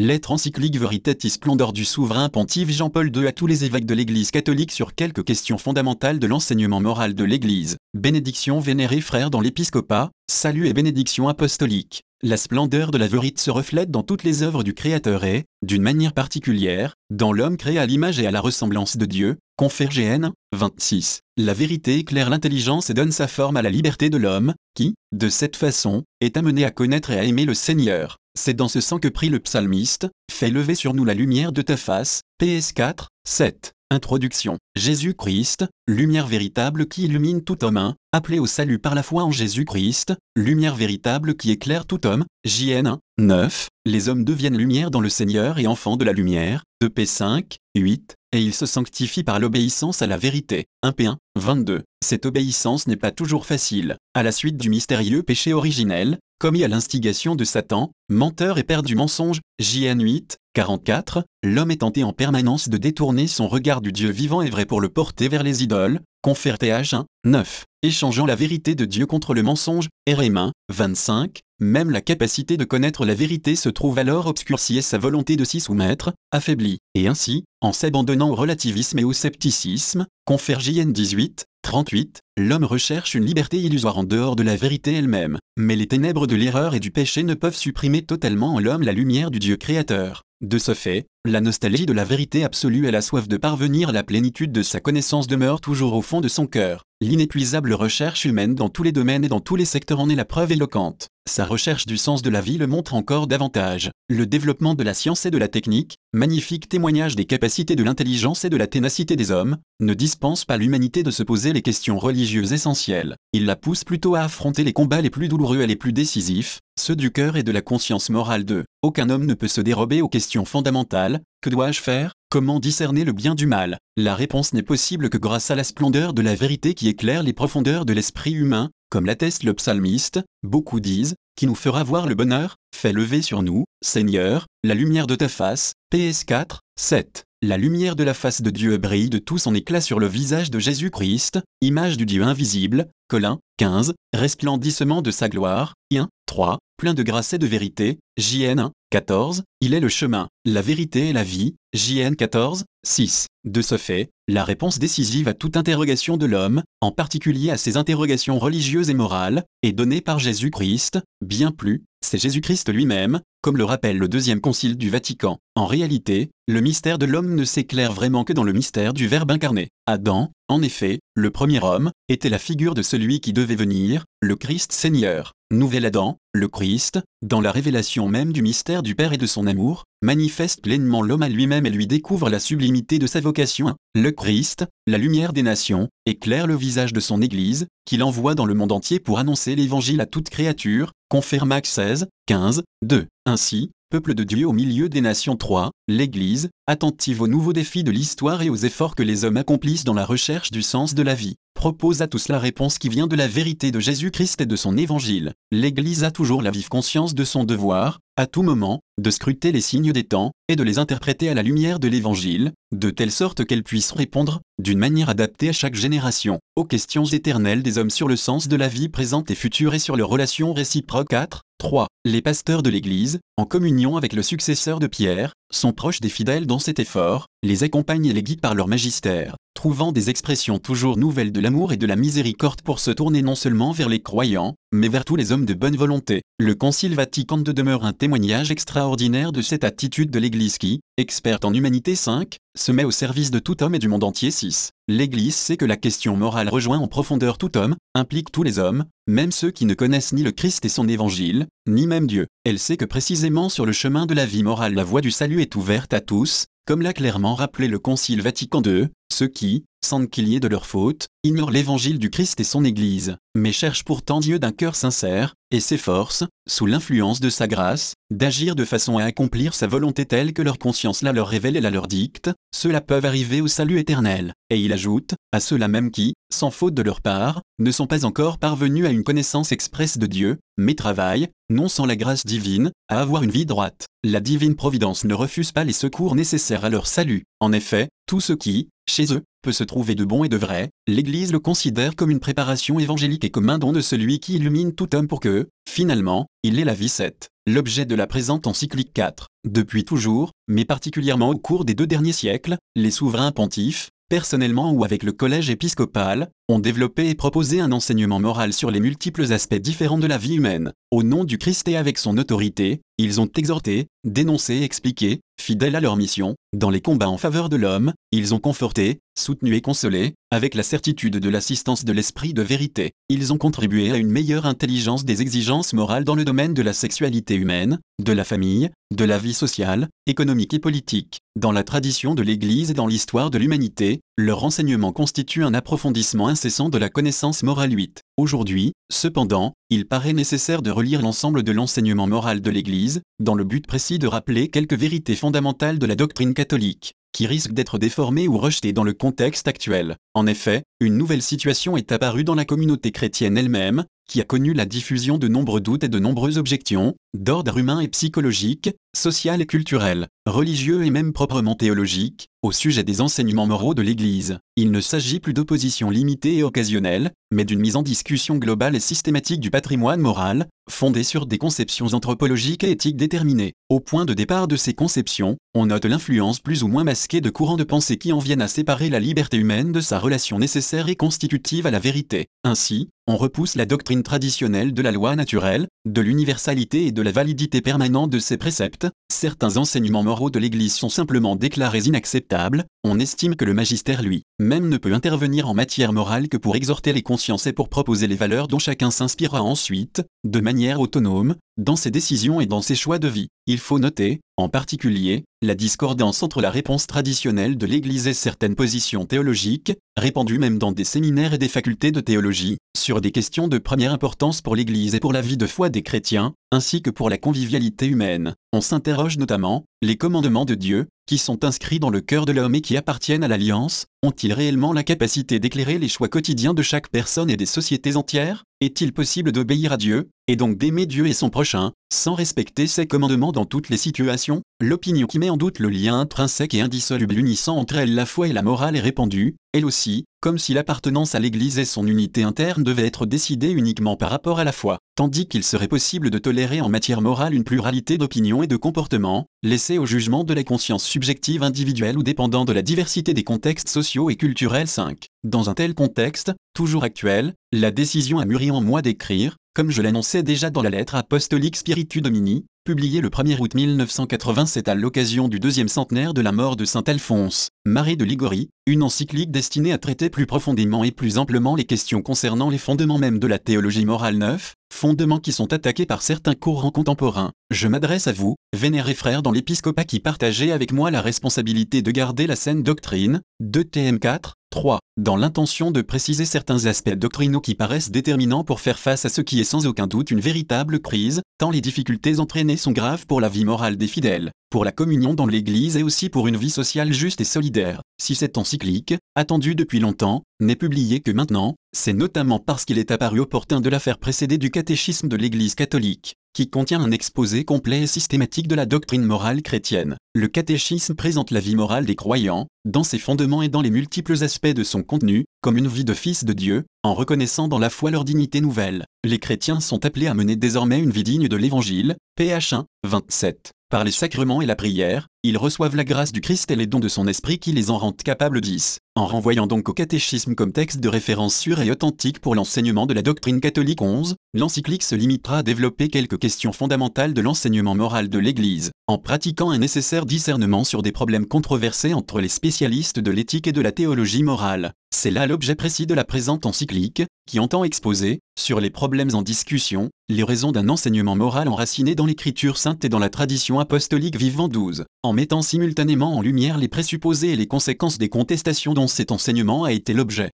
Lettre encyclique Veritatis Splendor du souverain pontife Jean-Paul II à tous les évêques de l'Église catholique sur quelques questions fondamentales de l'enseignement moral de l'Église. Bénédiction vénérés frères dans l'épiscopat, salut et bénédiction apostolique. La splendeur de la vérité se reflète dans toutes les œuvres du Créateur et, d'une manière particulière, dans l'homme créé à l'image et à la ressemblance de Dieu, confère GN 26. La vérité éclaire l'intelligence et donne sa forme à la liberté de l'homme, qui, de cette façon, est amené à connaître et à aimer le Seigneur. C'est dans ce sens que prie le psalmiste, Fais lever sur nous la lumière de ta face, PS 4, 7. Introduction. Jésus-Christ, lumière véritable qui illumine tout homme, appelé au salut par la foi en Jésus-Christ, lumière véritable qui éclaire tout homme, JN 1, 9. Les hommes deviennent lumière dans le Seigneur et enfants de la lumière, 2 P5, 8, et ils se sanctifient par l'obéissance à la vérité, 1 P1, 22. Cette obéissance n'est pas toujours facile. À la suite du mystérieux péché originel, commis à l'instigation de Satan, menteur et père du mensonge, JN 8, 44, l'homme est tenté en permanence de détourner son regard du Dieu vivant et vrai pour le porter vers les idoles, confère TH 1, 9, échangeant la vérité de Dieu contre le mensonge, RM 1, 25, même la capacité de connaître la vérité se trouve alors obscurcie et sa volonté de s'y soumettre, affaiblie, et ainsi, en s'abandonnant au relativisme et au scepticisme, confère JN 18, 38, l'homme recherche une liberté illusoire en dehors de la vérité elle-même, mais les ténèbres de l'erreur et du péché ne peuvent supprimer totalement en l'homme la lumière du Dieu créateur. De ce fait, la nostalgie de la vérité absolue et la soif de parvenir à la plénitude de sa connaissance demeure toujours au fond de son cœur. L'inépuisable recherche humaine dans tous les domaines et dans tous les secteurs en est la preuve éloquente. Sa recherche du sens de la vie le montre encore davantage. Le développement de la science et de la technique, magnifique témoignage des capacités de l'intelligence et de la ténacité des hommes, ne dispense pas l'humanité de se poser les questions religieuses essentielles. Il la pousse plutôt à affronter les combats les plus douloureux et les plus décisifs, ceux du cœur et de la conscience morale de. Aucun homme ne peut se dérober aux questions fondamentales. Que dois-je faire? Comment discerner le bien du mal? La réponse n'est possible que grâce à la splendeur de la vérité qui éclaire les profondeurs de l'esprit humain, comme l'atteste le psalmiste, beaucoup disent, qui nous fera voir le bonheur, fais lever sur nous, Seigneur, la lumière de ta face, PS 4, 7. La lumière de la face de Dieu brille de tout son éclat sur le visage de Jésus-Christ, image du Dieu invisible, Colin, 15, resplendissement de sa gloire, 1, 3, plein de grâce et de vérité, JN 1, 14, il est le chemin, la vérité et la vie, JN 14, 6. De ce fait, la réponse décisive à toute interrogation de l'homme, en particulier à ses interrogations religieuses et morales, est donnée par Jésus-Christ, bien plus, c'est Jésus-Christ lui-même, comme le rappelle le deuxième concile du Vatican. En réalité, le mystère de l'homme ne s'éclaire vraiment que dans le mystère du Verbe incarné. Adam, en effet, le premier homme, était la figure de celui qui devait venir, le Christ Seigneur. Nouvel Adam, le Christ, dans la révélation même du mystère du Père et de son amour, manifeste pleinement l'homme à lui-même et lui découvre la sublimité de sa vocation. Le Christ, la lumière des nations, éclaire le visage de son Église, qu'il envoie dans le monde entier pour annoncer l'Évangile à toute créature, confère Actes 16, 15, 2. Ainsi, peuple de Dieu au milieu des nations 3, l'Église, attentive aux nouveaux défis de l'histoire et aux efforts que les hommes accomplissent dans la recherche du sens de la vie, propose à tous la réponse qui vient de la vérité de Jésus-Christ et de son Évangile. L'Église a toujours la vive conscience de son devoir, à tout moment, de scruter les signes des temps, et de les interpréter à la lumière de l'Évangile, de telle sorte qu'elle puisse répondre, d'une manière adaptée à chaque génération, aux questions éternelles des hommes sur le sens de la vie présente et future et sur leurs relations réciproques 4. 3. Les pasteurs de l'Église, en communion avec le successeur de Pierre, sont proches des fidèles dans cet effort, les accompagnent et les guident par leur magistère, trouvant des expressions toujours nouvelles de l'amour et de la miséricorde pour se tourner non seulement vers les croyants, mais vers tous les hommes de bonne volonté. Le Concile Vatican II demeure un témoignage extraordinaire de cette attitude de l'Église qui, experte en humanité 5, se met au service de tout homme et du monde entier 6. L'Église sait que la question morale rejoint en profondeur tout homme, implique tous les hommes, même ceux qui ne connaissent ni le Christ et son évangile, ni même Dieu. Elle sait que précisément sur le chemin de la vie morale la voie du salut est ouverte à tous, comme l'a clairement rappelé le Concile Vatican II, ceux qui, sans qu'il y ait de leur faute, ignorent l'évangile du Christ et son Église, mais cherchent pourtant Dieu d'un cœur sincère, et s'efforcent, sous l'influence de sa grâce, d'agir de façon à accomplir sa volonté telle que leur conscience la leur révèle et la leur dicte, ceux-là peuvent arriver au salut éternel. Et il ajoute, à ceux-là même qui, sans faute de leur part, ne sont pas encore parvenus à une connaissance expresse de Dieu, mais travaillent, non sans la grâce divine, à avoir une vie droite. La divine providence ne refuse pas les secours nécessaires à leur salut. En effet, tous ceux qui, chez eux, peut se trouver de bon et de vrai, l'Église le considère comme une préparation évangélique et comme un don de celui qui illumine tout homme pour que, finalement, il ait la vie 7. L'objet de la présente encyclique 4. Depuis toujours, mais particulièrement au cours des deux derniers siècles, les souverains pontifes, personnellement ou avec le collège épiscopal, ont développé et proposé un enseignement moral sur les multiples aspects différents de la vie humaine. Au nom du Christ et avec son autorité, ils ont exhorté, dénoncé expliqué, fidèles à leur mission, dans les combats en faveur de l'homme, ils ont conforté, soutenu et consolé, avec la certitude de l'assistance de l'esprit de vérité. Ils ont contribué à une meilleure intelligence des exigences morales dans le domaine de la sexualité humaine, de la famille, de la vie sociale, économique et politique. Dans la tradition de l'Église et dans l'histoire de l'humanité, leur enseignement constitue un approfondissement incessant de la connaissance morale 8. Aujourd'hui, cependant, il paraît nécessaire de relire l'ensemble de l'enseignement moral de l'Église, dans le but précis de rappeler quelques vérités fondamentales de la doctrine catholique, qui risquent d'être déformées ou rejetées dans le contexte actuel. En effet, une nouvelle situation est apparue dans la communauté chrétienne elle-même, qui a connu la diffusion de nombreux doutes et de nombreuses objections, d'ordre humain et psychologique, social et culturel, religieux et même proprement théologique, au sujet des enseignements moraux de l'Église. Il ne s'agit plus d'opposition limitée et occasionnelle, mais d'une mise en discussion globale et systématique du patrimoine moral, fondée sur des conceptions anthropologiques et éthiques déterminées. Au point de départ de ces conceptions, on note l'influence plus ou moins masquée de courants de pensée qui en viennent à séparer la liberté humaine de sa relation nécessaire et constitutive à la vérité. Ainsi, on repousse la doctrine traditionnelle de la loi naturelle, de l'universalité et de la validité permanente de ses préceptes, certains enseignements moraux de l'Église sont simplement déclarés inacceptables, on estime que le magistère lui, même ne peut intervenir en matière morale que pour exhorter les consciences et pour proposer les valeurs dont chacun s'inspirera ensuite, de manière autonome, dans ses décisions et dans ses choix de vie. Il faut noter, en particulier, la discordance entre la réponse traditionnelle de l'Église et certaines positions théologiques, répandues même dans des séminaires et des facultés de théologie, sur des questions de première importance pour l'Église et pour la vie de foi des chrétiens, ainsi que pour la convivialité humaine. On s'interroge notamment, les commandements de Dieu, qui sont inscrits dans le cœur de l'homme et qui appartiennent à l'Alliance, ont-ils réellement la capacité d'éclairer les choix quotidiens de chaque personne et des sociétés entières? Est-il possible d'obéir à Dieu, et donc d'aimer Dieu et son prochain, sans respecter ses commandements dans toutes les situations? L'opinion qui met en doute le lien intrinsèque et indissoluble unissant entre elle la foi et la morale est répandue, elle aussi, comme si l'appartenance à l'Église et son unité interne devait être décidée uniquement par rapport à la foi, tandis qu'il serait possible de tolérer en matière morale une pluralité d'opinions et de comportements, laissés au jugement de la conscience subjective individuelle ou dépendant de la diversité des contextes sociaux et culturels 5. Dans un tel contexte, toujours actuel, la décision a mûri en moi d'écrire, comme je l'annonçais déjà dans la lettre apostolique Spiritu Domini, publiée le 1er août 1987 à l'occasion du deuxième centenaire de la mort de saint Alphonse, Marie de Ligorie, une encyclique destinée à traiter plus profondément et plus amplement les questions concernant les fondements même de la théologie morale neuve, fondements qui sont attaqués par certains courants contemporains. Je m'adresse à vous, vénérés frères dans l'épiscopat qui partagez avec moi la responsabilité de garder la saine doctrine, 2 TM 4, 3. Dans l'intention de préciser certains aspects doctrinaux qui paraissent déterminants pour faire face à ce qui est sans aucun doute une véritable crise, tant les difficultés entraînées sont graves pour la vie morale des fidèles, pour la communion dans l'Église et aussi pour une vie sociale juste et solidaire. Si cette encyclique, attendue depuis longtemps, n'est publiée que maintenant, c'est notamment parce qu'il est apparu opportun de la faire précéder du catéchisme de l'Église catholique, qui contient un exposé complet et systématique de la doctrine morale chrétienne. Le catéchisme présente la vie morale des croyants, dans ses fondements et dans les multiples aspects de son contenu, comme une vie de fils de Dieu, en reconnaissant dans la foi leur dignité nouvelle. Les chrétiens sont appelés à mener désormais une vie digne de l'Évangile, PH 1, 27. Par les sacrements et la prière, ils reçoivent la grâce du Christ et les dons de son esprit qui les en rendent capables 10. En renvoyant donc au catéchisme comme texte de référence sûr et authentique pour l'enseignement de la doctrine catholique 11, l'encyclique se limitera à développer quelques questions fondamentales de l'enseignement moral de l'Église, en pratiquant un nécessaire discernement sur des problèmes controversés entre les spécialistes de l'éthique et de la théologie morale. C'est là l'objet précis de la présente encyclique, qui entend exposer, sur les problèmes en discussion, les raisons d'un enseignement moral enraciné dans l'écriture sainte et dans la tradition apostolique vivant 12, en mettant simultanément en lumière les présupposés et les conséquences des contestations dont cet enseignement a été l'objet.